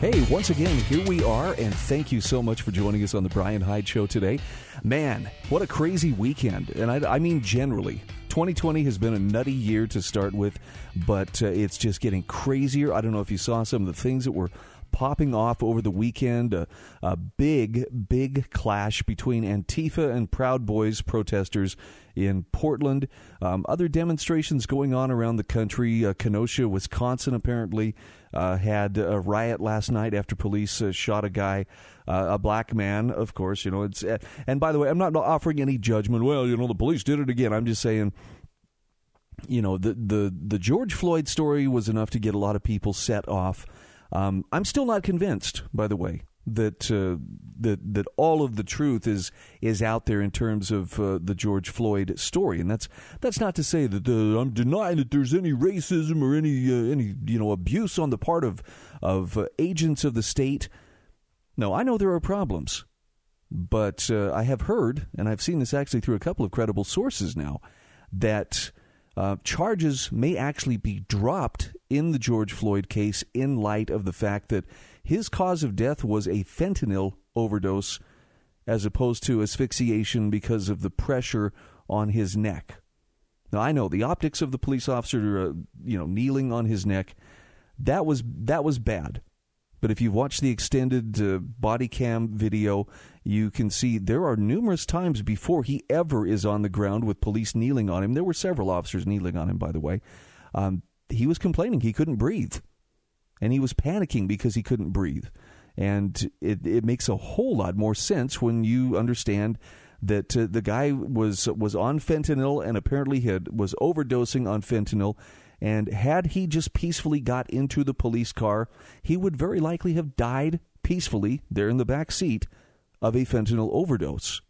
Hey, once again, here we are, and thank you so much for joining us on the Brian Hyde Show today. Man, what a crazy weekend. And I, I mean, generally, 2020 has been a nutty year to start with, but uh, it's just getting crazier. I don't know if you saw some of the things that were popping off over the weekend. A, a, big, big clash between Antifa and Proud Boys protesters in Portland. Um, other demonstrations going on around the country. Uh, Kenosha, Wisconsin, apparently uh, had a riot last night after police uh, shot a guy. Uh, a black man, of course, you know. It's uh, and by the way, I'm not offering any judgment. Well, you know, the police did it again. I'm just saying, you know, the the the George Floyd story was enough to get a lot of people set off. Um, I'm still not convinced, by the way, that uh, that that all of the truth is is out there in terms of uh, the George Floyd story, and that's that's not to say that uh, I'm denying that there's any racism or any uh, any you know abuse on the part of of uh, agents of the state. No, I know there are problems, but uh, I have heard, and I've seen this actually through a couple of credible sources now, that uh, charges may actually be dropped in the George Floyd case in light of the fact that his cause of death was a fentanyl overdose as opposed to asphyxiation because of the pressure on his neck. Now I know the optics of the police officer, uh, you know, kneeling on his neck, that was that was bad. But if you watch the extended uh, body cam video, you can see there are numerous times before he ever is on the ground with police kneeling on him. There were several officers kneeling on him, by the way. Um, he was complaining he couldn't breathe, and he was panicking because he couldn't breathe. And it, it makes a whole lot more sense when you understand that uh, the guy was was on fentanyl and apparently had was overdosing on fentanyl and had he just peacefully got into the police car, he would very likely have died peacefully there in the back seat of a fentanyl overdose.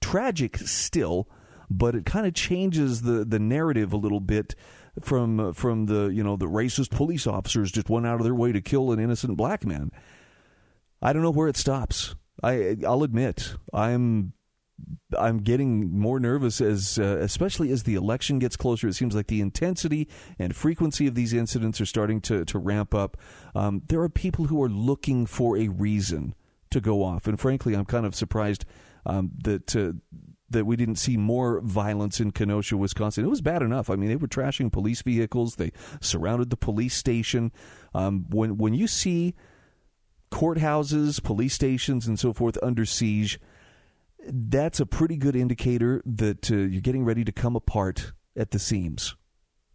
Tragic still, but it kind of changes the, the narrative a little bit from from the you know the racist police officers just went out of their way to kill an innocent black man. I don't know where it stops. I I'll admit I'm I'm getting more nervous as, uh, especially as the election gets closer. It seems like the intensity and frequency of these incidents are starting to to ramp up. Um, there are people who are looking for a reason to go off, and frankly, I'm kind of surprised um, that. Uh, that we didn't see more violence in Kenosha, Wisconsin. It was bad enough. I mean, they were trashing police vehicles. They surrounded the police station. Um, when when you see courthouses, police stations, and so forth under siege, that's a pretty good indicator that uh, you're getting ready to come apart at the seams.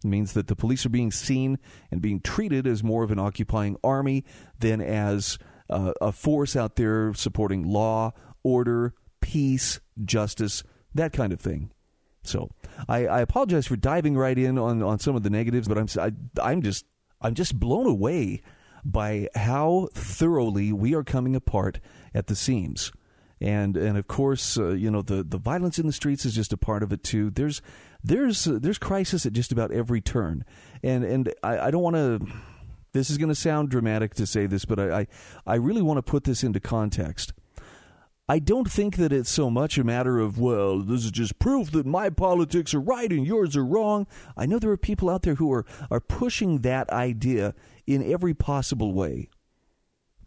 It means that the police are being seen and being treated as more of an occupying army than as uh, a force out there supporting law, order, peace, justice, that kind of thing. So I, I apologize for diving right in on, on some of the negatives, but I'm I, I'm just I'm just blown away by how thoroughly we are coming apart at the seams and and of course, uh, you know the the violence in the streets is just a part of it too. There's there's uh, there's crisis at just about every turn, and and I, I don't want to. This is going to sound dramatic to say this, but I, I, I really want to put this into context. I don't think that it's so much a matter of, well, this is just proof that my politics are right and yours are wrong. I know there are people out there who are, are pushing that idea in every possible way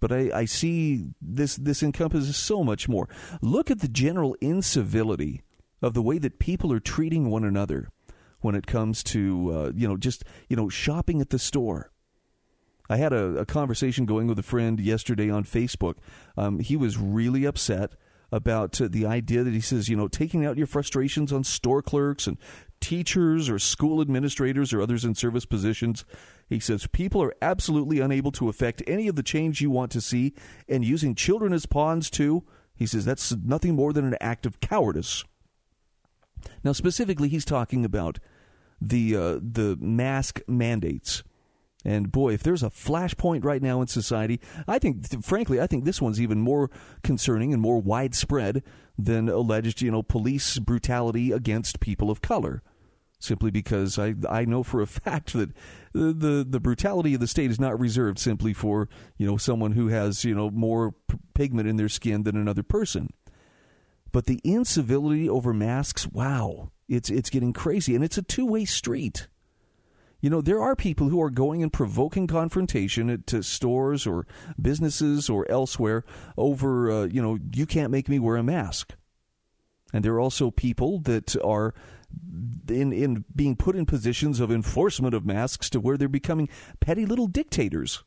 but I, I see this this encompasses so much more. Look at the general incivility of the way that people are treating one another when it comes to uh, you know just you know shopping at the store. I had a, a conversation going with a friend yesterday on Facebook. Um, he was really upset about uh, the idea that he says, you know, taking out your frustrations on store clerks and teachers or school administrators or others in service positions. He says people are absolutely unable to affect any of the change you want to see, and using children as pawns, too. He says that's nothing more than an act of cowardice. Now, specifically, he's talking about the uh, the mask mandates And boy, if there's a flashpoint right now in society, I think, frankly, I think this one's even more concerning and more widespread than alleged, you know, police brutality against people of color. Simply because I, I know for a fact that the, the, the brutality of the state is not reserved simply for you know someone who has you know more p- pigment in their skin than another person. But the incivility over masks, wow, it's it's getting crazy, and it's a two way street. You know, there are people who are going and provoking confrontation to stores or businesses or elsewhere over, uh, you know, you can't make me wear a mask. And there are also people that are in in being put in positions of enforcement of masks to where they're becoming petty little dictators.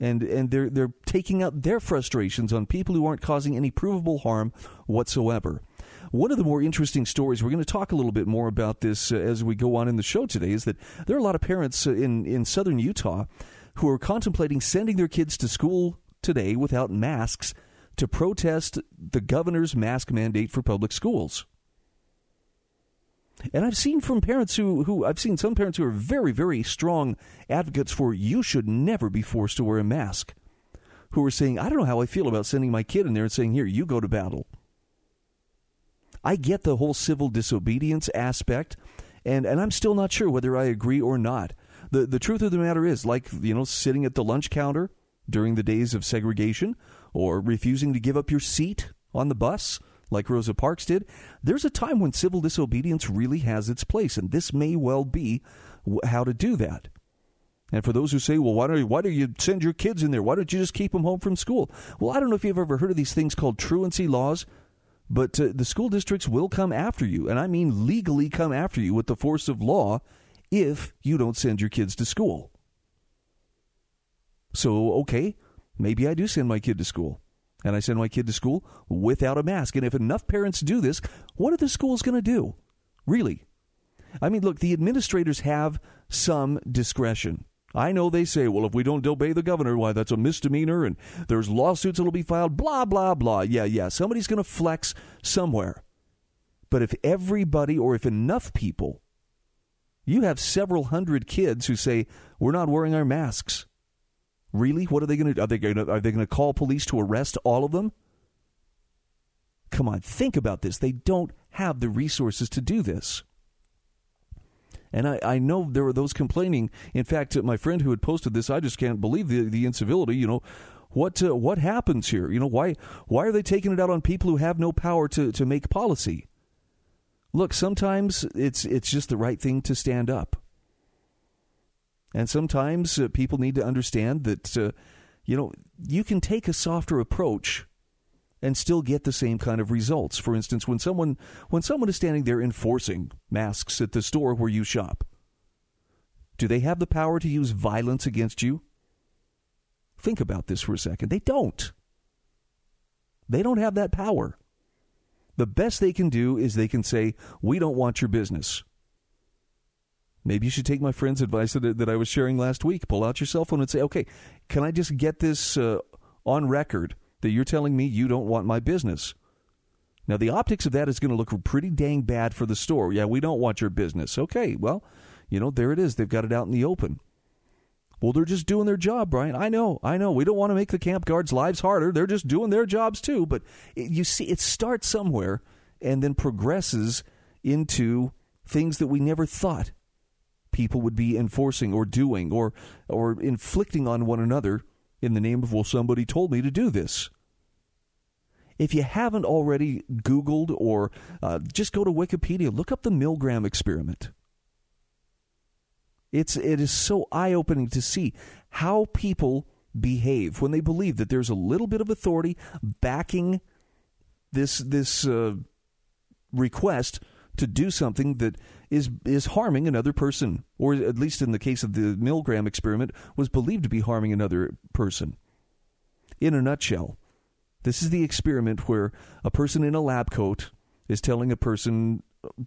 And and they're they're taking out their frustrations on people who aren't causing any provable harm whatsoever. One of the more interesting stories, we're going to talk a little bit more about this uh, as we go on in the show today, is that there are a lot of parents uh, in, in southern Utah who are contemplating sending their kids to school today without masks to protest the governor's mask mandate for public schools. And I've seen from parents who, who I've seen some parents who are very, very strong advocates for you should never be forced to wear a mask, who are saying, I don't know how I feel about sending my kid in there and saying, Here, you go to battle. I get the whole civil disobedience aspect, and, and I'm still not sure whether I agree or not. The, the truth of the matter is, like, you know, sitting at the lunch counter during the days of segregation or refusing to give up your seat on the bus like Rosa Parks did, there's a time when civil disobedience really has its place, and this may well be how to do that. And for those who say, well, why don't, you, why don't you send your kids in there? Why don't you just keep them home from school? Well, I don't know if you've ever heard of these things called truancy laws. But the school districts will come after you, and I mean legally come after you with the force of law if you don't send your kids to school. So, okay, maybe I do send my kid to school. And I send my kid to school without a mask. And if enough parents do this, what are the schools going to do? Really? I mean, look, the administrators have some discretion. I know they say, well, if we don't obey the governor, why, that's a misdemeanor and there's lawsuits that'll be filed, blah, blah, blah. Yeah, yeah. Somebody's going to flex somewhere. But if everybody or if enough people, you have several hundred kids who say, we're not wearing our masks. Really? What are they going to do? Are they going to, are they going to call police to arrest all of them? Come on, think about this. They don't have the resources to do this. And I, I know there were those complaining. In fact, my friend who had posted this, I just can't believe the, the incivility. You know, what uh, what happens here? You know, why why are they taking it out on people who have no power to, to make policy? Look, sometimes it's it's just the right thing to stand up, and sometimes uh, people need to understand that uh, you know you can take a softer approach and still get the same kind of results. For instance, when someone when someone is standing there enforcing masks at the store where you shop, do they have the power to use violence against you? Think about this for a second. They don't. They don't have that power. The best they can do is they can say, "We don't want your business." Maybe you should take my friend's advice that, that I was sharing last week. Pull out your cell phone and say, "Okay, can I just get this uh, on record?" That you're telling me you don't want my business. Now, the optics of that is going to look pretty dang bad for the store. Yeah, we don't want your business. Okay, well, you know, there it is. They've got it out in the open. Well, they're just doing their job, Brian. I know, I know. We don't want to make the camp guards' lives harder. They're just doing their jobs too. But it, you see, it starts somewhere and then progresses into things that we never thought people would be enforcing or doing or or inflicting on one another in the name of well somebody told me to do this if you haven't already Googled or uh, just go to Wikipedia, look up the Milgram experiment. It's it is so eye opening to see how people behave when they believe that there's a little bit of authority backing this this uh, request to do something that is is harming another person, or at least in the case of the Milgram experiment, was believed to be harming another person. In a nutshell, this is the experiment where a person in a lab coat is telling a person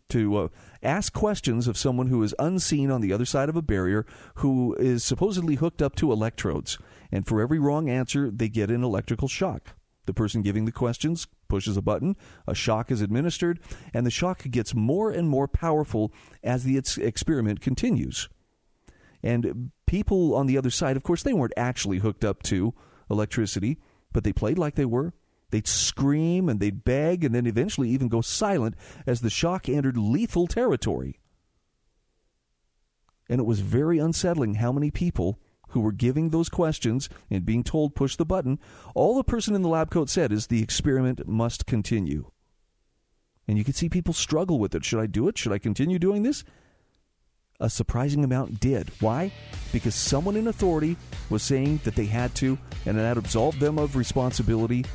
to uh, ask questions of someone who is unseen on the other side of a barrier who is supposedly hooked up to electrodes. And for every wrong answer, they get an electrical shock. The person giving the questions pushes a button, a shock is administered, and the shock gets more and more powerful as the experiment continues. And people on the other side, of course, they weren't actually hooked up to electricity, but they played like they were. They'd scream and they'd beg and then eventually even go silent as the shock entered lethal territory. And it was very unsettling how many people who were giving those questions and being told push the button, all the person in the lab coat said is the experiment must continue. And you could see people struggle with it. Should I do it? Should I continue doing this? A surprising amount did. Why? Because someone in authority was saying that they had to, and that absolved them of responsibility.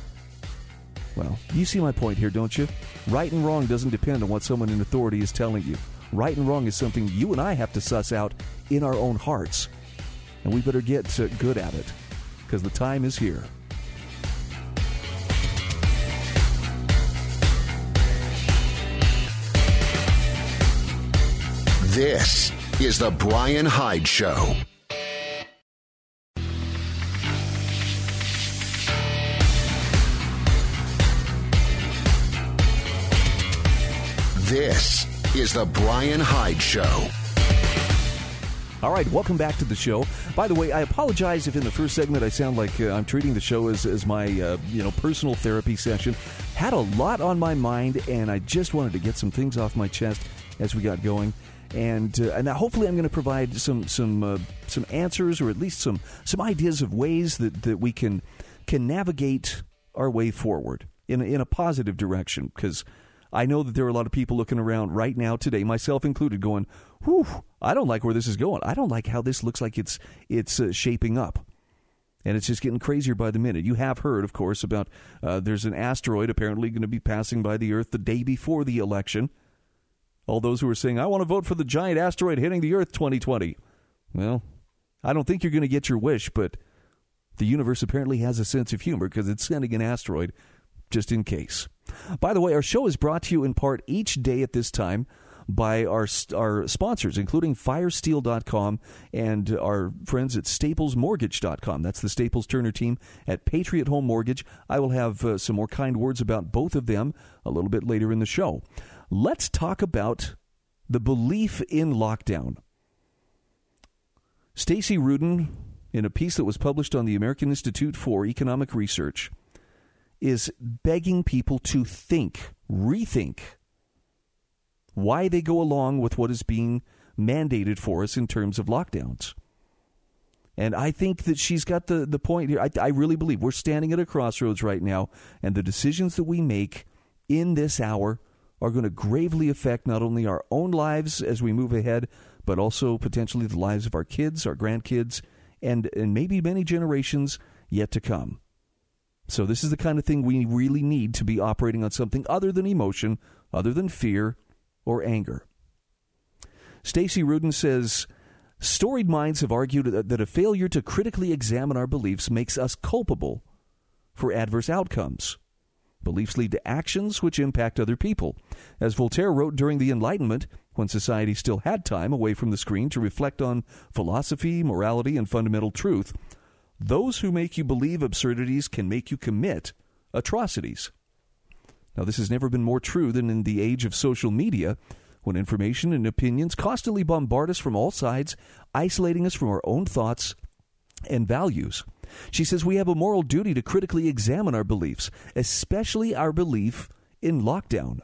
Well, you see my point here, don't you? Right and wrong doesn't depend on what someone in authority is telling you. Right and wrong is something you and I have to suss out in our own hearts. And we better get good at it because the time is here. This is the Brian Hyde Show. This is the Brian Hyde Show. All right, welcome back to the show. By the way, I apologize if in the first segment I sound like uh, I'm treating the show as, as my uh, you know personal therapy session. Had a lot on my mind, and I just wanted to get some things off my chest as we got going and uh, and hopefully I'm going to provide some some uh, some answers or at least some some ideas of ways that, that we can can navigate our way forward in in a positive direction because I know that there are a lot of people looking around right now today, myself included, going, "Whew, I don't like where this is going. I don't like how this looks like it's it's uh, shaping up." and it's just getting crazier by the minute. You have heard, of course, about uh, there's an asteroid apparently going to be passing by the Earth the day before the election. All those who are saying, I want to vote for the giant asteroid hitting the Earth 2020. Well, I don't think you're going to get your wish, but the universe apparently has a sense of humor because it's sending an asteroid just in case. By the way, our show is brought to you in part each day at this time by our our sponsors, including Firesteel.com and our friends at StaplesMortgage.com. That's the Staples Turner team at Patriot Home Mortgage. I will have uh, some more kind words about both of them a little bit later in the show. Let's talk about the belief in lockdown. Stacey Rudin, in a piece that was published on the American Institute for Economic Research, is begging people to think, rethink why they go along with what is being mandated for us in terms of lockdowns. And I think that she's got the, the point here. I, I really believe we're standing at a crossroads right now, and the decisions that we make in this hour are going to gravely affect not only our own lives as we move ahead, but also potentially the lives of our kids, our grandkids, and, and maybe many generations yet to come. So, this is the kind of thing we really need to be operating on something other than emotion, other than fear or anger. Stacey Rudin says, Storied minds have argued that a failure to critically examine our beliefs makes us culpable for adverse outcomes. Beliefs lead to actions which impact other people. As Voltaire wrote during the Enlightenment, when society still had time away from the screen to reflect on philosophy, morality, and fundamental truth, those who make you believe absurdities can make you commit atrocities. Now, this has never been more true than in the age of social media, when information and opinions constantly bombard us from all sides, isolating us from our own thoughts and values. She says we have a moral duty to critically examine our beliefs, especially our belief in lockdown,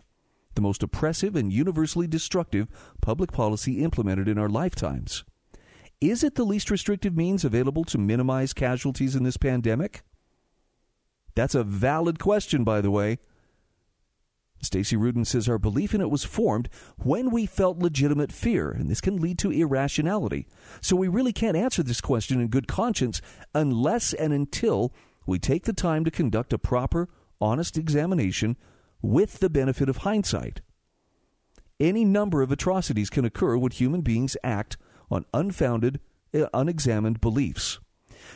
the most oppressive and universally destructive public policy implemented in our lifetimes. Is it the least restrictive means available to minimize casualties in this pandemic? That's a valid question, by the way. Stacey Rudin says our belief in it was formed when we felt legitimate fear, and this can lead to irrationality. So we really can't answer this question in good conscience unless and until we take the time to conduct a proper, honest examination with the benefit of hindsight. Any number of atrocities can occur when human beings act on unfounded, uh, unexamined beliefs.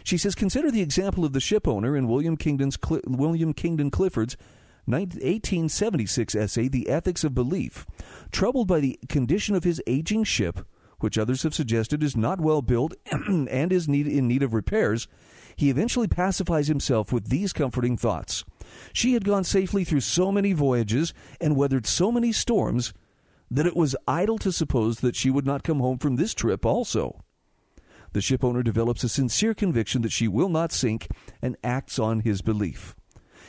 She says, consider the example of the ship owner in William, Kingdon's, William Kingdon Clifford's 1876 essay, The Ethics of Belief. Troubled by the condition of his aging ship, which others have suggested is not well built and is need, in need of repairs, he eventually pacifies himself with these comforting thoughts. She had gone safely through so many voyages and weathered so many storms that it was idle to suppose that she would not come home from this trip also. The ship owner develops a sincere conviction that she will not sink and acts on his belief.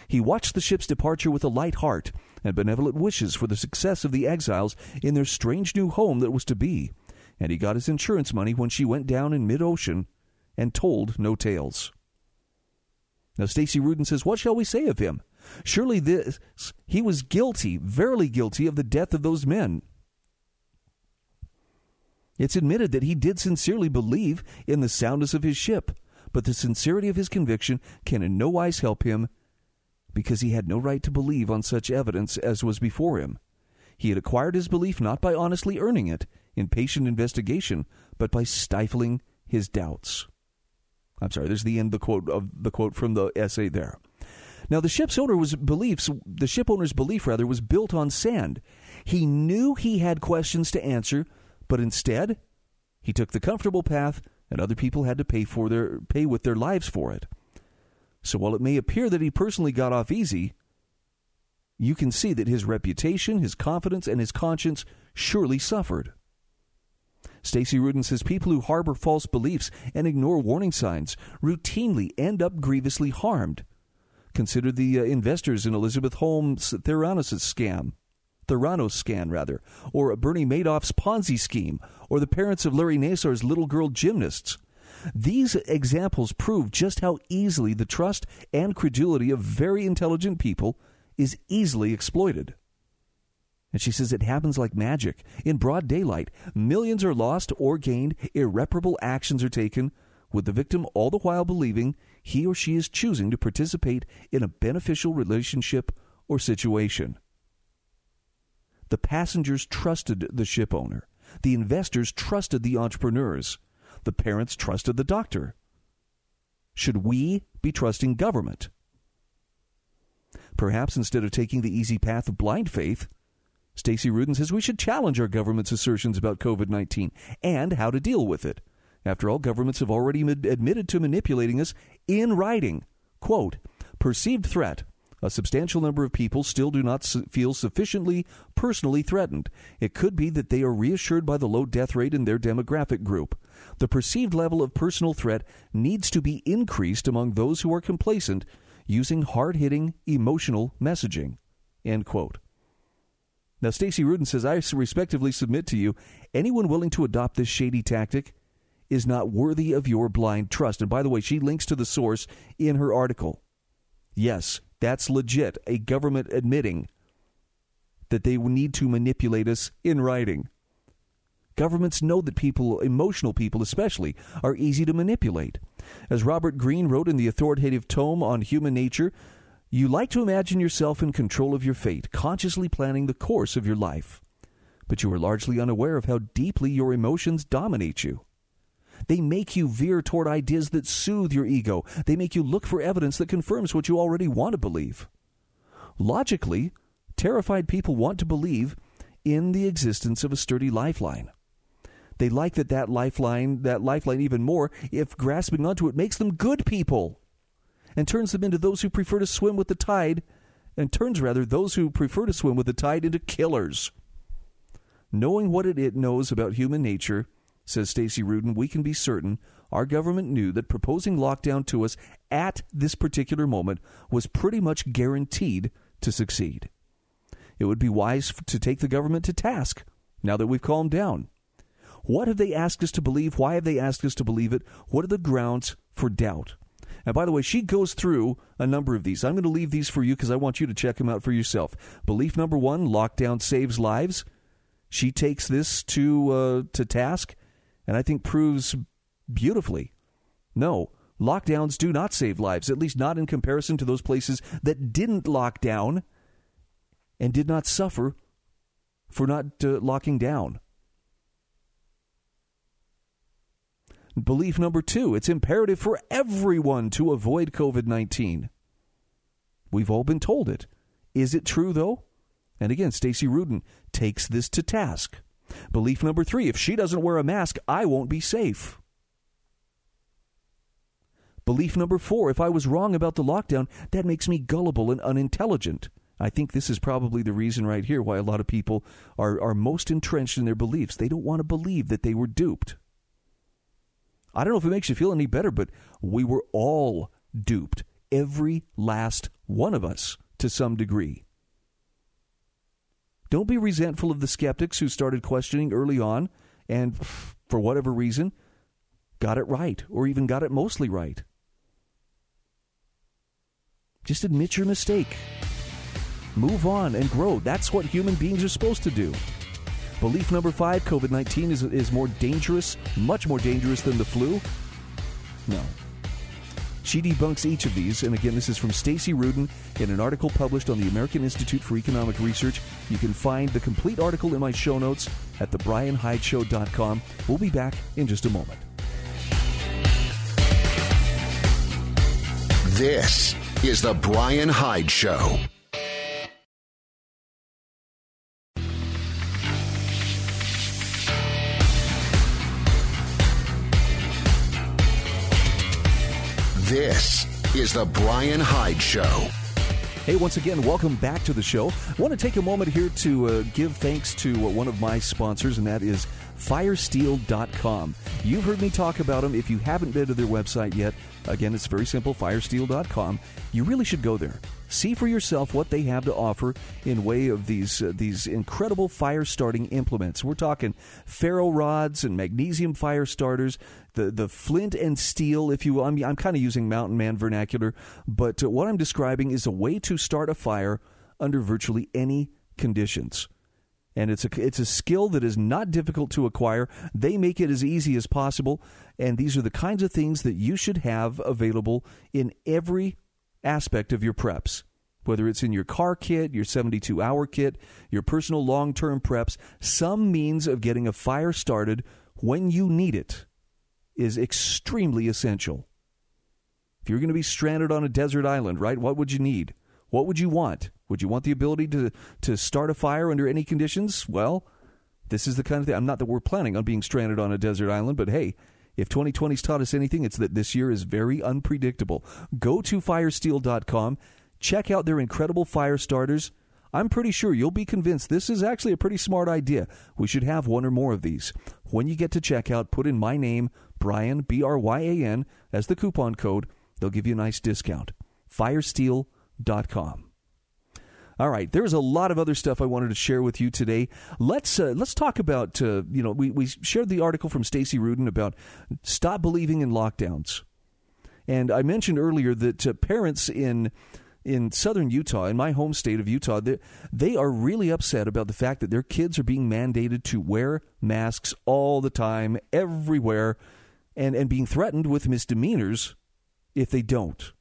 He watched the ship's departure with a light heart and benevolent wishes for the success of the exiles in their strange new home that was to be, and he got his insurance money when she went down in mid ocean and told no tales. Now, Stacey Rudin says, What shall we say of him? Surely this, he was guilty, verily guilty, of the death of those men. It's admitted that he did sincerely believe in the soundness of his ship, but the sincerity of his conviction can in no wise help him because he had no right to believe on such evidence as was before him. He had acquired his belief not by honestly earning it in patient investigation, but by stifling his doubts. I'm sorry, there's the end the quote of the quote from the essay there. Now the ship's owner was beliefs the ship owner's belief rather was built on sand. He knew he had questions to answer, but instead he took the comfortable path and other people had to pay for their pay with their lives for it. So while it may appear that he personally got off easy, you can see that his reputation, his confidence, and his conscience surely suffered. Stacey Rudin says people who harbor false beliefs and ignore warning signs routinely end up grievously harmed. Consider the uh, investors in Elizabeth Holmes' Theranos scam, Theranos scan rather, or Bernie Madoff's Ponzi scheme, or the parents of Larry Nassar's little girl gymnasts. These examples prove just how easily the trust and credulity of very intelligent people is easily exploited. And she says it happens like magic. In broad daylight, millions are lost or gained, irreparable actions are taken, with the victim all the while believing he or she is choosing to participate in a beneficial relationship or situation. The passengers trusted the ship owner. The investors trusted the entrepreneurs. The parents trusted the doctor. Should we be trusting government? Perhaps instead of taking the easy path of blind faith, Stacey Rudin says we should challenge our government's assertions about COVID 19 and how to deal with it. After all, governments have already admitted to manipulating us in writing. Quote, perceived threat. A substantial number of people still do not su- feel sufficiently personally threatened. It could be that they are reassured by the low death rate in their demographic group. The perceived level of personal threat needs to be increased among those who are complacent using hard hitting emotional messaging. End quote. Now, Stacey Rudin says, I respectively submit to you anyone willing to adopt this shady tactic is not worthy of your blind trust. And by the way, she links to the source in her article. Yes, that's legit. A government admitting that they need to manipulate us in writing. Governments know that people, emotional people especially, are easy to manipulate. As Robert Greene wrote in the authoritative tome on human nature, you like to imagine yourself in control of your fate, consciously planning the course of your life. But you are largely unaware of how deeply your emotions dominate you. They make you veer toward ideas that soothe your ego. They make you look for evidence that confirms what you already want to believe. Logically, terrified people want to believe in the existence of a sturdy lifeline. They like that that lifeline, that lifeline even more if grasping onto it makes them good people and turns them into those who prefer to swim with the tide, and turns rather those who prefer to swim with the tide into killers. Knowing what it, it knows about human nature, says Stacey Rudin, we can be certain our government knew that proposing lockdown to us at this particular moment was pretty much guaranteed to succeed. It would be wise to take the government to task now that we've calmed down. What have they asked us to believe? Why have they asked us to believe it? What are the grounds for doubt? And by the way, she goes through a number of these. I'm going to leave these for you because I want you to check them out for yourself. Belief number one: lockdown saves lives. She takes this to uh, to task, and I think proves beautifully. No, lockdowns do not save lives, at least not in comparison to those places that didn't lock down and did not suffer for not uh, locking down. Belief number two it's imperative for everyone to avoid COVID 19. We've all been told it. Is it true, though? And again, Stacey Rudin takes this to task. Belief number three if she doesn't wear a mask, I won't be safe. Belief number four if I was wrong about the lockdown, that makes me gullible and unintelligent. I think this is probably the reason right here why a lot of people are, are most entrenched in their beliefs. They don't want to believe that they were duped. I don't know if it makes you feel any better, but we were all duped. Every last one of us to some degree. Don't be resentful of the skeptics who started questioning early on and, for whatever reason, got it right or even got it mostly right. Just admit your mistake. Move on and grow. That's what human beings are supposed to do. Belief number five COVID 19 is, is more dangerous, much more dangerous than the flu. No. She debunks each of these, and again, this is from Stacey Rudin in an article published on the American Institute for Economic Research. You can find the complete article in my show notes at thebrianhydeshow.com. We'll be back in just a moment. This is the Brian Hyde Show. This is the Brian Hyde Show. Hey, once again, welcome back to the show. I want to take a moment here to uh, give thanks to uh, one of my sponsors, and that is firesteel.com. You've heard me talk about them. If you haven't been to their website yet, again, it's very simple firesteel.com. You really should go there. See for yourself what they have to offer in way of these uh, these incredible fire starting implements. We're talking ferro rods and magnesium fire starters, the the flint and steel, if you will. I'm, I'm kind of using mountain man vernacular, but uh, what I'm describing is a way to start a fire under virtually any conditions and it's a it's a skill that is not difficult to acquire. They make it as easy as possible, and these are the kinds of things that you should have available in every aspect of your preps. Whether it's in your car kit, your 72 hour kit, your personal long term preps, some means of getting a fire started when you need it is extremely essential. If you're going to be stranded on a desert island, right, what would you need? What would you want? Would you want the ability to, to start a fire under any conditions? Well, this is the kind of thing. I'm not that we're planning on being stranded on a desert island, but hey, if 2020's taught us anything, it's that this year is very unpredictable. Go to firesteel.com, check out their incredible fire starters. I'm pretty sure you'll be convinced this is actually a pretty smart idea. We should have one or more of these. When you get to checkout, put in my name, Brian, B R Y A N, as the coupon code. They'll give you a nice discount. Firesteel.com. All right, there's a lot of other stuff I wanted to share with you today. Let's uh, let's talk about uh, you know we we shared the article from Stacey Rudin about stop believing in lockdowns, and I mentioned earlier that uh, parents in in southern Utah, in my home state of Utah, they, they are really upset about the fact that their kids are being mandated to wear masks all the time, everywhere, and and being threatened with misdemeanors if they don't.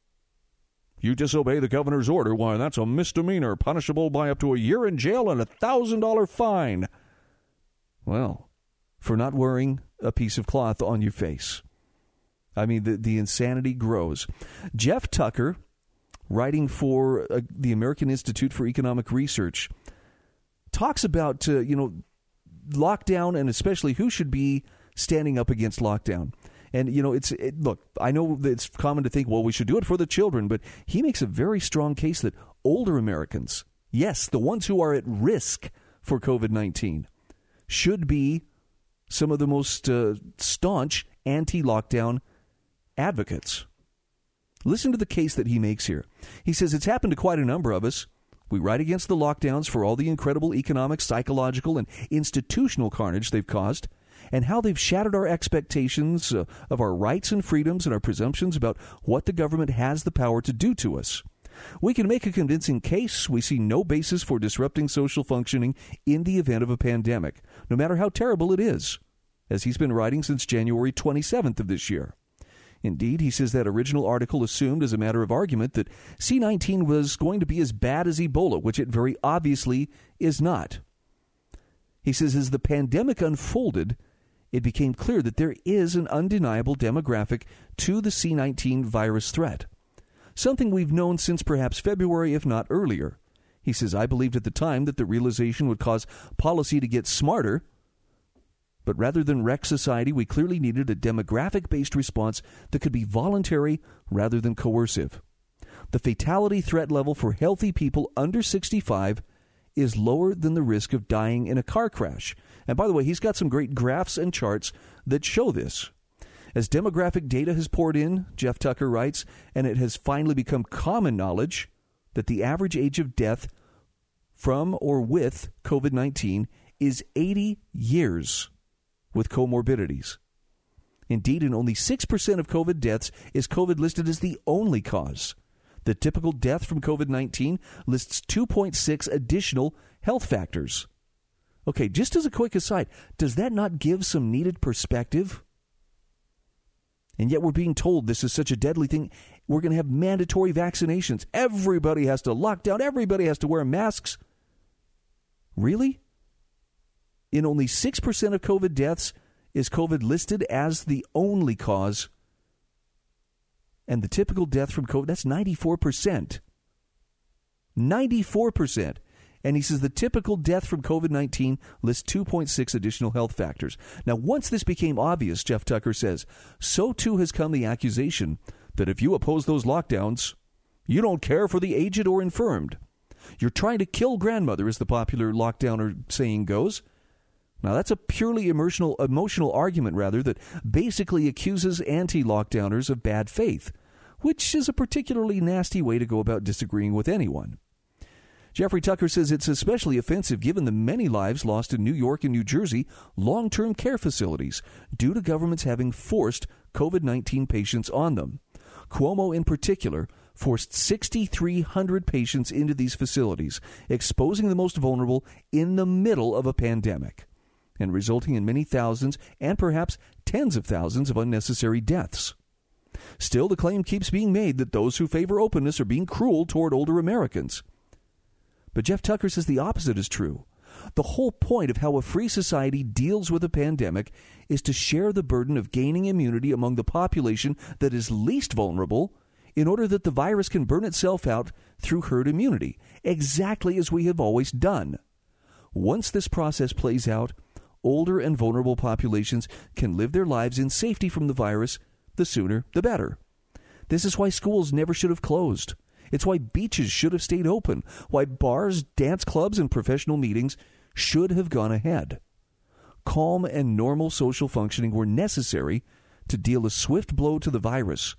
You disobey the governor's order, why, that's a misdemeanor, punishable by up to a year in jail and a $1,000 fine. Well, for not wearing a piece of cloth on your face. I mean, the, the insanity grows. Jeff Tucker, writing for uh, the American Institute for Economic Research, talks about, uh, you know, lockdown and especially who should be standing up against lockdown. And you know, it's it, look. I know it's common to think, well, we should do it for the children, but he makes a very strong case that older Americans, yes, the ones who are at risk for COVID nineteen, should be some of the most uh, staunch anti-lockdown advocates. Listen to the case that he makes here. He says it's happened to quite a number of us. We write against the lockdowns for all the incredible economic, psychological, and institutional carnage they've caused and how they've shattered our expectations uh, of our rights and freedoms and our presumptions about what the government has the power to do to us. We can make a convincing case we see no basis for disrupting social functioning in the event of a pandemic, no matter how terrible it is, as he's been writing since January 27th of this year. Indeed, he says that original article assumed as a matter of argument that C19 was going to be as bad as Ebola, which it very obviously is not. He says as the pandemic unfolded, it became clear that there is an undeniable demographic to the C19 virus threat. Something we've known since perhaps February, if not earlier. He says, I believed at the time that the realization would cause policy to get smarter, but rather than wreck society, we clearly needed a demographic based response that could be voluntary rather than coercive. The fatality threat level for healthy people under 65 is lower than the risk of dying in a car crash. And by the way, he's got some great graphs and charts that show this. As demographic data has poured in, Jeff Tucker writes, and it has finally become common knowledge that the average age of death from or with COVID 19 is 80 years with comorbidities. Indeed, in only 6% of COVID deaths is COVID listed as the only cause. The typical death from COVID 19 lists 2.6 additional health factors. Okay, just as a quick aside, does that not give some needed perspective? And yet we're being told this is such a deadly thing. We're going to have mandatory vaccinations. Everybody has to lock down. Everybody has to wear masks. Really? In only 6% of COVID deaths is COVID listed as the only cause. And the typical death from COVID, that's 94%. 94%. And he says the typical death from COVID 19 lists 2.6 additional health factors. Now, once this became obvious, Jeff Tucker says, so too has come the accusation that if you oppose those lockdowns, you don't care for the aged or infirmed. You're trying to kill grandmother, as the popular lockdowner saying goes. Now, that's a purely emotional, emotional argument, rather, that basically accuses anti lockdowners of bad faith, which is a particularly nasty way to go about disagreeing with anyone. Jeffrey Tucker says it's especially offensive given the many lives lost in New York and New Jersey long term care facilities due to governments having forced COVID 19 patients on them. Cuomo, in particular, forced 6,300 patients into these facilities, exposing the most vulnerable in the middle of a pandemic, and resulting in many thousands and perhaps tens of thousands of unnecessary deaths. Still, the claim keeps being made that those who favor openness are being cruel toward older Americans. But Jeff Tucker says the opposite is true. The whole point of how a free society deals with a pandemic is to share the burden of gaining immunity among the population that is least vulnerable in order that the virus can burn itself out through herd immunity, exactly as we have always done. Once this process plays out, older and vulnerable populations can live their lives in safety from the virus, the sooner the better. This is why schools never should have closed. It's why beaches should have stayed open, why bars, dance clubs, and professional meetings should have gone ahead. Calm and normal social functioning were necessary to deal a swift blow to the virus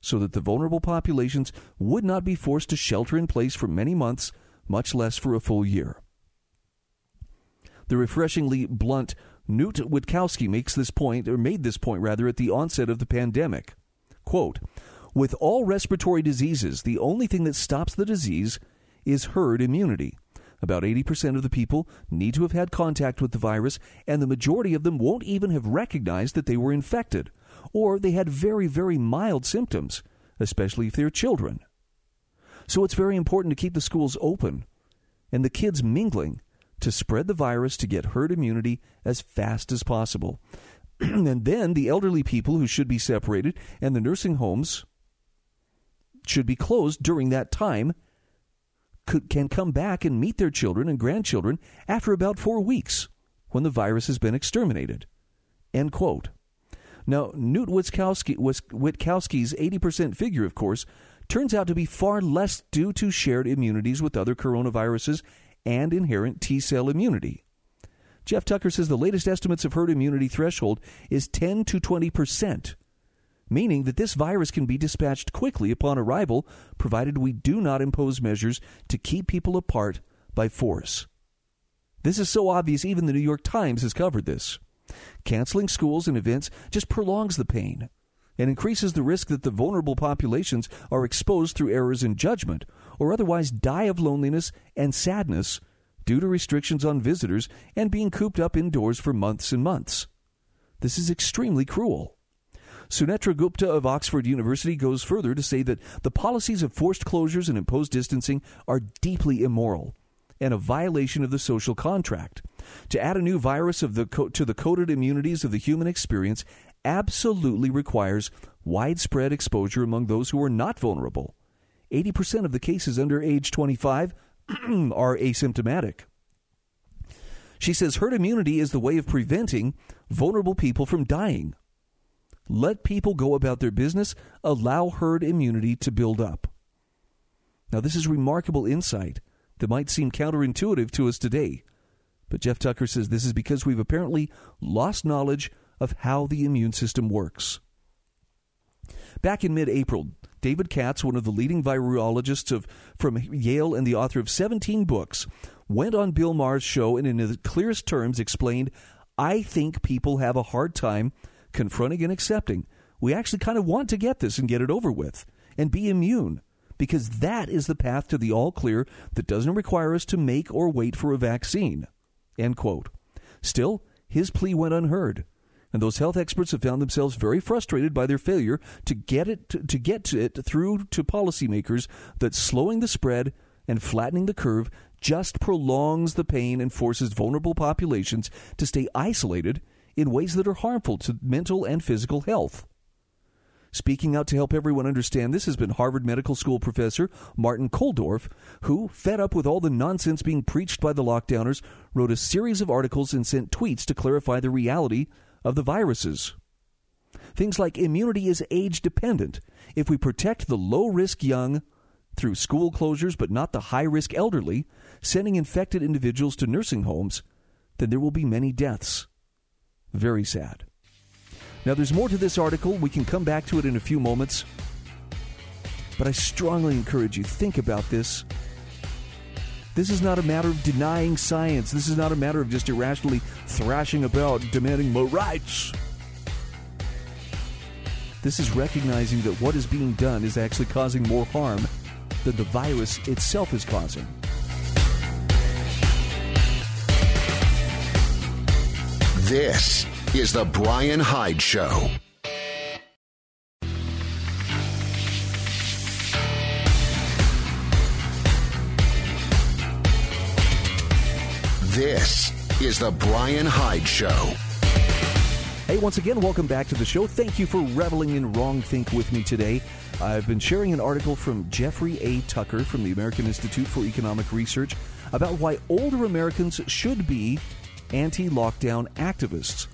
so that the vulnerable populations would not be forced to shelter in place for many months, much less for a full year. The refreshingly blunt Knut Wittkowski makes this point, or made this point rather, at the onset of the pandemic. Quote, with all respiratory diseases, the only thing that stops the disease is herd immunity. About 80% of the people need to have had contact with the virus, and the majority of them won't even have recognized that they were infected, or they had very, very mild symptoms, especially if they're children. So it's very important to keep the schools open and the kids mingling to spread the virus to get herd immunity as fast as possible. and then the elderly people who should be separated and the nursing homes should be closed during that time could, can come back and meet their children and grandchildren after about four weeks when the virus has been exterminated. End quote. Now, Knut Wittkowski, Wittkowski's 80% figure, of course, turns out to be far less due to shared immunities with other coronaviruses and inherent T cell immunity. Jeff Tucker says the latest estimates of herd immunity threshold is 10 to 20 percent meaning that this virus can be dispatched quickly upon arrival, provided we do not impose measures to keep people apart by force. This is so obvious, even the New York Times has covered this. Canceling schools and events just prolongs the pain and increases the risk that the vulnerable populations are exposed through errors in judgment or otherwise die of loneliness and sadness due to restrictions on visitors and being cooped up indoors for months and months. This is extremely cruel. Sunetra Gupta of Oxford University goes further to say that the policies of forced closures and imposed distancing are deeply immoral and a violation of the social contract. To add a new virus of the co- to the coded immunities of the human experience absolutely requires widespread exposure among those who are not vulnerable. 80% of the cases under age 25 are asymptomatic. She says herd immunity is the way of preventing vulnerable people from dying. Let people go about their business, allow herd immunity to build up. Now, this is remarkable insight that might seem counterintuitive to us today. But Jeff Tucker says this is because we've apparently lost knowledge of how the immune system works. Back in mid April, David Katz, one of the leading virologists of, from Yale and the author of 17 books, went on Bill Maher's show and in the clearest terms explained I think people have a hard time confronting and accepting. We actually kind of want to get this and get it over with and be immune because that is the path to the all clear that doesn't require us to make or wait for a vaccine. End quote. Still, his plea went unheard. And those health experts have found themselves very frustrated by their failure to get it to, to get to it through to policymakers that slowing the spread and flattening the curve just prolongs the pain and forces vulnerable populations to stay isolated in ways that are harmful to mental and physical health. Speaking out to help everyone understand this has been Harvard Medical School professor Martin Kulldorff, who, fed up with all the nonsense being preached by the lockdowners, wrote a series of articles and sent tweets to clarify the reality of the viruses. Things like immunity is age dependent. If we protect the low risk young through school closures but not the high risk elderly, sending infected individuals to nursing homes, then there will be many deaths. Very sad. Now, there's more to this article. We can come back to it in a few moments. But I strongly encourage you think about this. This is not a matter of denying science. This is not a matter of just irrationally thrashing about demanding more rights. This is recognizing that what is being done is actually causing more harm than the virus itself is causing. This is The Brian Hyde Show. This is The Brian Hyde Show. Hey, once again, welcome back to the show. Thank you for reveling in wrong think with me today. I've been sharing an article from Jeffrey A. Tucker from the American Institute for Economic Research about why older Americans should be anti lockdown activists.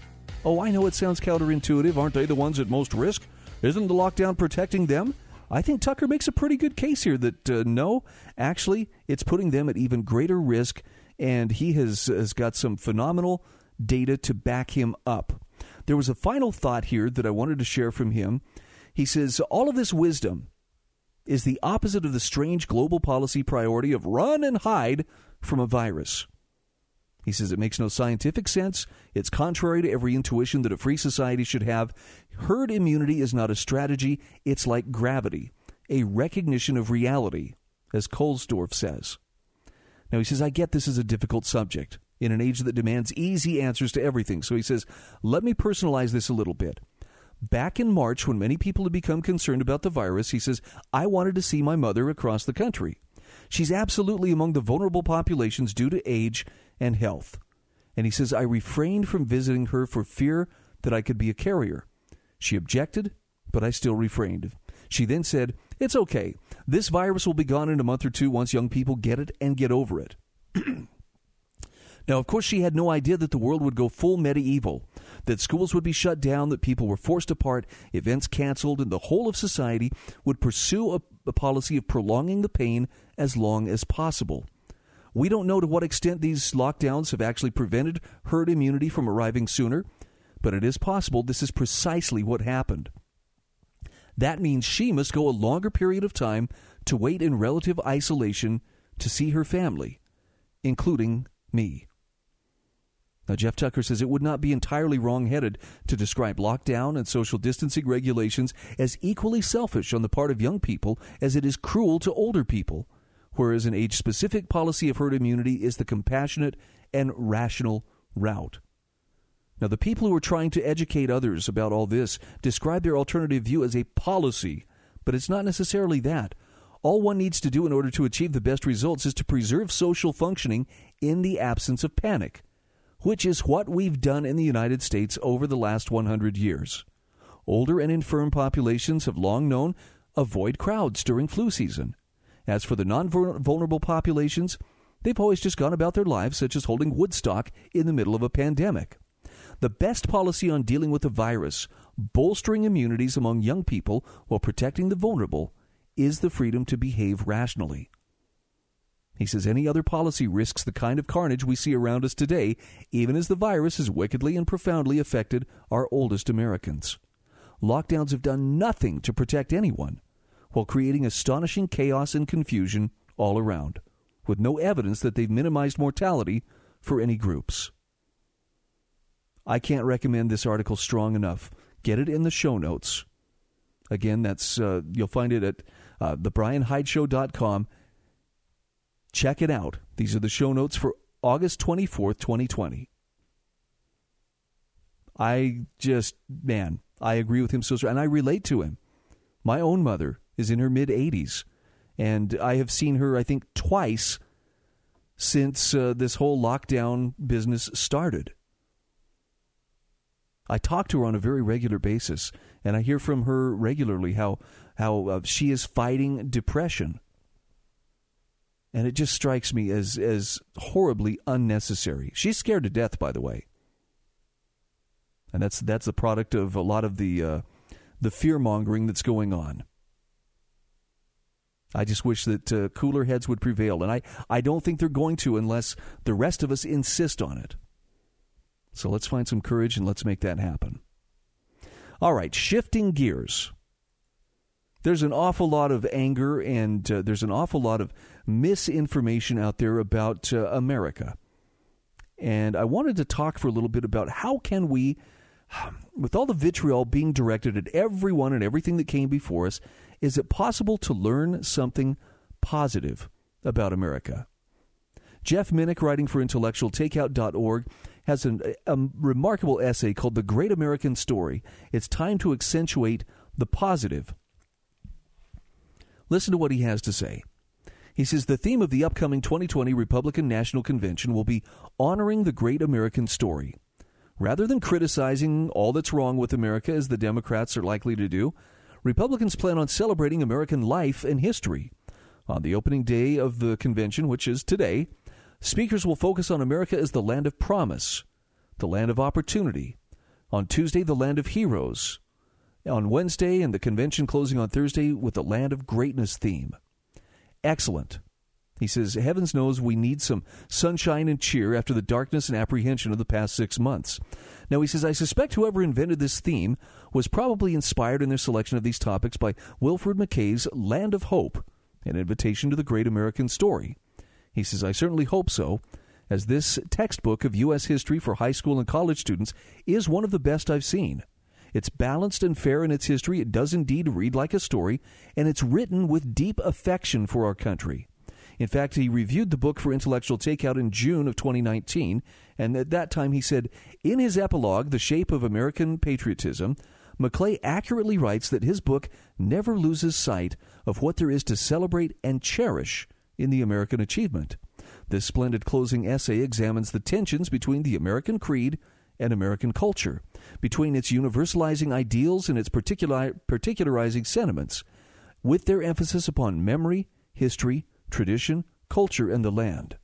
Oh, I know it sounds counterintuitive. Aren't they the ones at most risk? Isn't the lockdown protecting them? I think Tucker makes a pretty good case here that uh, no, actually, it's putting them at even greater risk, and he has, has got some phenomenal data to back him up. There was a final thought here that I wanted to share from him. He says, All of this wisdom is the opposite of the strange global policy priority of run and hide from a virus. He says it makes no scientific sense. It's contrary to every intuition that a free society should have. Herd immunity is not a strategy, it's like gravity, a recognition of reality, as Kulldorff says. Now, he says, I get this is a difficult subject in an age that demands easy answers to everything. So he says, let me personalize this a little bit. Back in March, when many people had become concerned about the virus, he says, I wanted to see my mother across the country. She's absolutely among the vulnerable populations due to age and health. And he says, I refrained from visiting her for fear that I could be a carrier. She objected, but I still refrained. She then said, It's okay. This virus will be gone in a month or two once young people get it and get over it. now, of course, she had no idea that the world would go full medieval, that schools would be shut down, that people were forced apart, events canceled, and the whole of society would pursue a, a policy of prolonging the pain as long as possible. We don't know to what extent these lockdowns have actually prevented herd immunity from arriving sooner, but it is possible this is precisely what happened. That means she must go a longer period of time to wait in relative isolation to see her family, including me. Now, Jeff Tucker says it would not be entirely wrong headed to describe lockdown and social distancing regulations as equally selfish on the part of young people as it is cruel to older people whereas an age specific policy of herd immunity is the compassionate and rational route. Now, the people who are trying to educate others about all this describe their alternative view as a policy, but it's not necessarily that. All one needs to do in order to achieve the best results is to preserve social functioning in the absence of panic, which is what we've done in the United States over the last 100 years. Older and infirm populations have long known avoid crowds during flu season. As for the non vulnerable populations, they've always just gone about their lives, such as holding Woodstock in the middle of a pandemic. The best policy on dealing with the virus, bolstering immunities among young people while protecting the vulnerable, is the freedom to behave rationally. He says any other policy risks the kind of carnage we see around us today, even as the virus has wickedly and profoundly affected our oldest Americans. lockdowns have done nothing to protect anyone, while creating astonishing chaos and confusion all around, with no evidence that they've minimized mortality for any groups. I can't recommend this article strong enough. Get it in the show notes. Again, that's uh, you'll find it at uh, thebrianhydeshow.com. Check it out. These are the show notes for August 24th, 2020. I just, man, I agree with him so and I relate to him. My own mother is in her mid 80s, and I have seen her, I think, twice since uh, this whole lockdown business started. I talk to her on a very regular basis, and I hear from her regularly how how uh, she is fighting depression, and it just strikes me as as horribly unnecessary. She's scared to death, by the way and that's that's a product of a lot of the uh, the fear mongering that's going on. I just wish that uh, cooler heads would prevail, and I, I don't think they're going to unless the rest of us insist on it. So let's find some courage and let's make that happen. All right, shifting gears. There's an awful lot of anger and uh, there's an awful lot of misinformation out there about uh, America. And I wanted to talk for a little bit about how can we with all the vitriol being directed at everyone and everything that came before us, is it possible to learn something positive about America? Jeff Minick, writing for intellectualtakeout.org, has an, a remarkable essay called The Great American Story. It's time to accentuate the positive. Listen to what he has to say. He says the theme of the upcoming 2020 Republican National Convention will be honoring the great American story. Rather than criticizing all that's wrong with America, as the Democrats are likely to do, Republicans plan on celebrating American life and history. On the opening day of the convention, which is today, speakers will focus on America as the land of promise, the land of opportunity. On Tuesday, the land of heroes. On Wednesday, and the convention closing on Thursday with the land of greatness theme. Excellent. He says, Heavens knows we need some sunshine and cheer after the darkness and apprehension of the past six months. Now, he says, I suspect whoever invented this theme was probably inspired in their selection of these topics by Wilfred McKay's Land of Hope, an invitation to the great American story. He says, I certainly hope so, as this textbook of U.S. history for high school and college students is one of the best I've seen. It's balanced and fair in its history. It does indeed read like a story, and it's written with deep affection for our country. In fact, he reviewed the book for Intellectual Takeout in June of 2019, and at that time he said, in his epilogue, The Shape of American Patriotism, McClay accurately writes that his book never loses sight of what there is to celebrate and cherish in the American achievement. This splendid closing essay examines the tensions between the American creed and American culture, between its universalizing ideals and its particular, particularizing sentiments, with their emphasis upon memory, history, tradition, culture, and the land.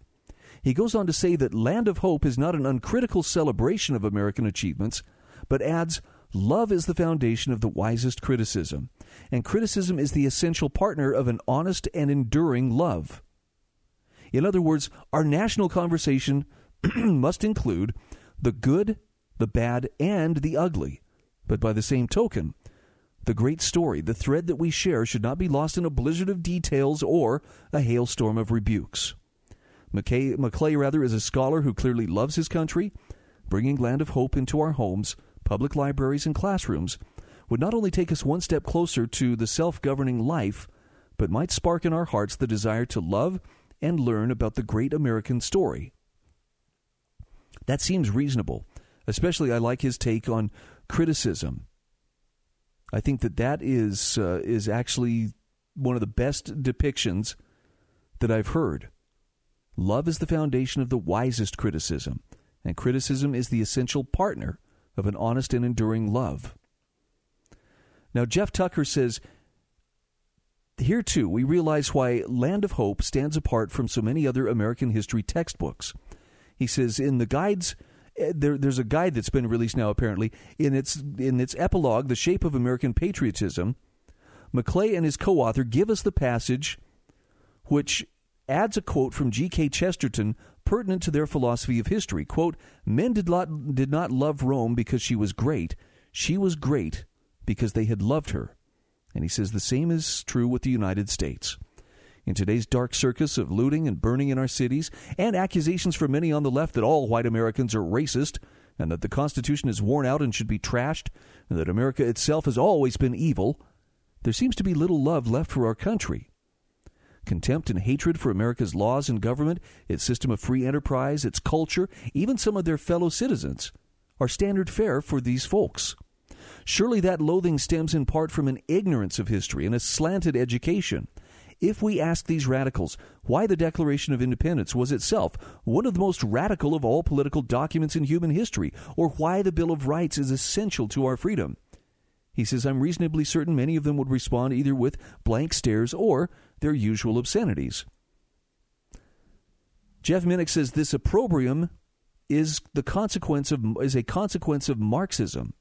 He goes on to say that Land of Hope is not an uncritical celebration of American achievements, but adds, Love is the foundation of the wisest criticism, and criticism is the essential partner of an honest and enduring love. In other words, our national conversation must include the good, the bad, and the ugly. But by the same token, the great story, the thread that we share, should not be lost in a blizzard of details or a hailstorm of rebukes. McKay, McClay, rather, is a scholar who clearly loves his country. Bringing Land of Hope into our homes, public libraries, and classrooms would not only take us one step closer to the self governing life, but might spark in our hearts the desire to love and learn about the great American story. That seems reasonable. Especially, I like his take on criticism. I think that that is uh, is actually one of the best depictions that I've heard. Love is the foundation of the wisest criticism, and criticism is the essential partner of an honest and enduring love. Now, Jeff Tucker says, here too, we realize why Land of Hope stands apart from so many other American history textbooks. He says, in the guides uh, there, there's a guide that's been released now. Apparently, in its in its epilogue, "The Shape of American Patriotism," McClay and his co-author give us the passage, which adds a quote from G.K. Chesterton pertinent to their philosophy of history. Quote, Men did not, did not love Rome because she was great. She was great because they had loved her. And he says the same is true with the United States. In today's dark circus of looting and burning in our cities, and accusations from many on the left that all white Americans are racist, and that the Constitution is worn out and should be trashed, and that America itself has always been evil, there seems to be little love left for our country. Contempt and hatred for America's laws and government, its system of free enterprise, its culture, even some of their fellow citizens, are standard fare for these folks. Surely that loathing stems in part from an ignorance of history and a slanted education. If we ask these radicals why the Declaration of Independence was itself one of the most radical of all political documents in human history, or why the Bill of Rights is essential to our freedom, he says, I'm reasonably certain many of them would respond either with blank stares or their usual obscenities. Jeff Minick says this opprobrium is the consequence of is a consequence of Marxism.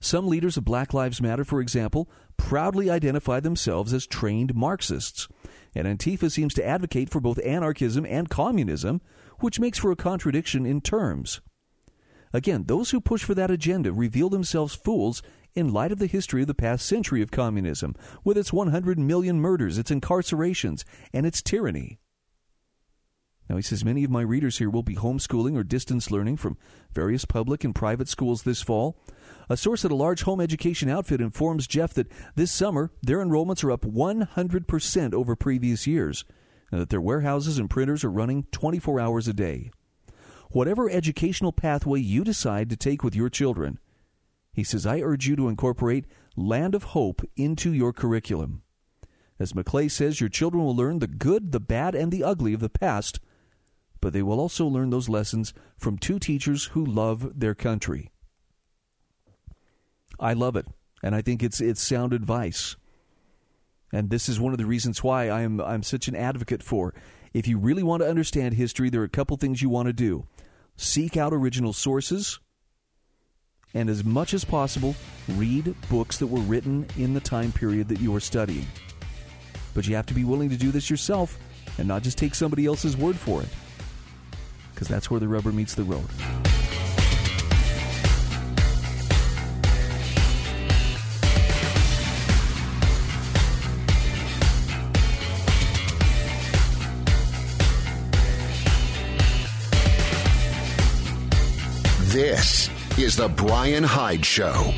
Some leaders of Black Lives Matter, for example, proudly identify themselves as trained Marxists. And Antifa seems to advocate for both anarchism and communism, which makes for a contradiction in terms. Again, those who push for that agenda reveal themselves fools in light of the history of the past century of communism, with its 100 million murders, its incarcerations, and its tyranny. Now, he says many of my readers here will be homeschooling or distance learning from various public and private schools this fall. A source at a large home education outfit informs Jeff that this summer their enrollments are up 100% over previous years, and that their warehouses and printers are running 24 hours a day whatever educational pathway you decide to take with your children. He says, I urge you to incorporate Land of Hope into your curriculum. As McClay says, your children will learn the good, the bad, and the ugly of the past, but they will also learn those lessons from two teachers who love their country. I love it, and I think it's it's sound advice. And this is one of the reasons why I'm I'm such an advocate for. If you really want to understand history, there are a couple things you want to do seek out original sources, and as much as possible, read books that were written in the time period that you are studying. But you have to be willing to do this yourself and not just take somebody else's word for it, because that's where the rubber meets the road. This is the Brian Hyde Show.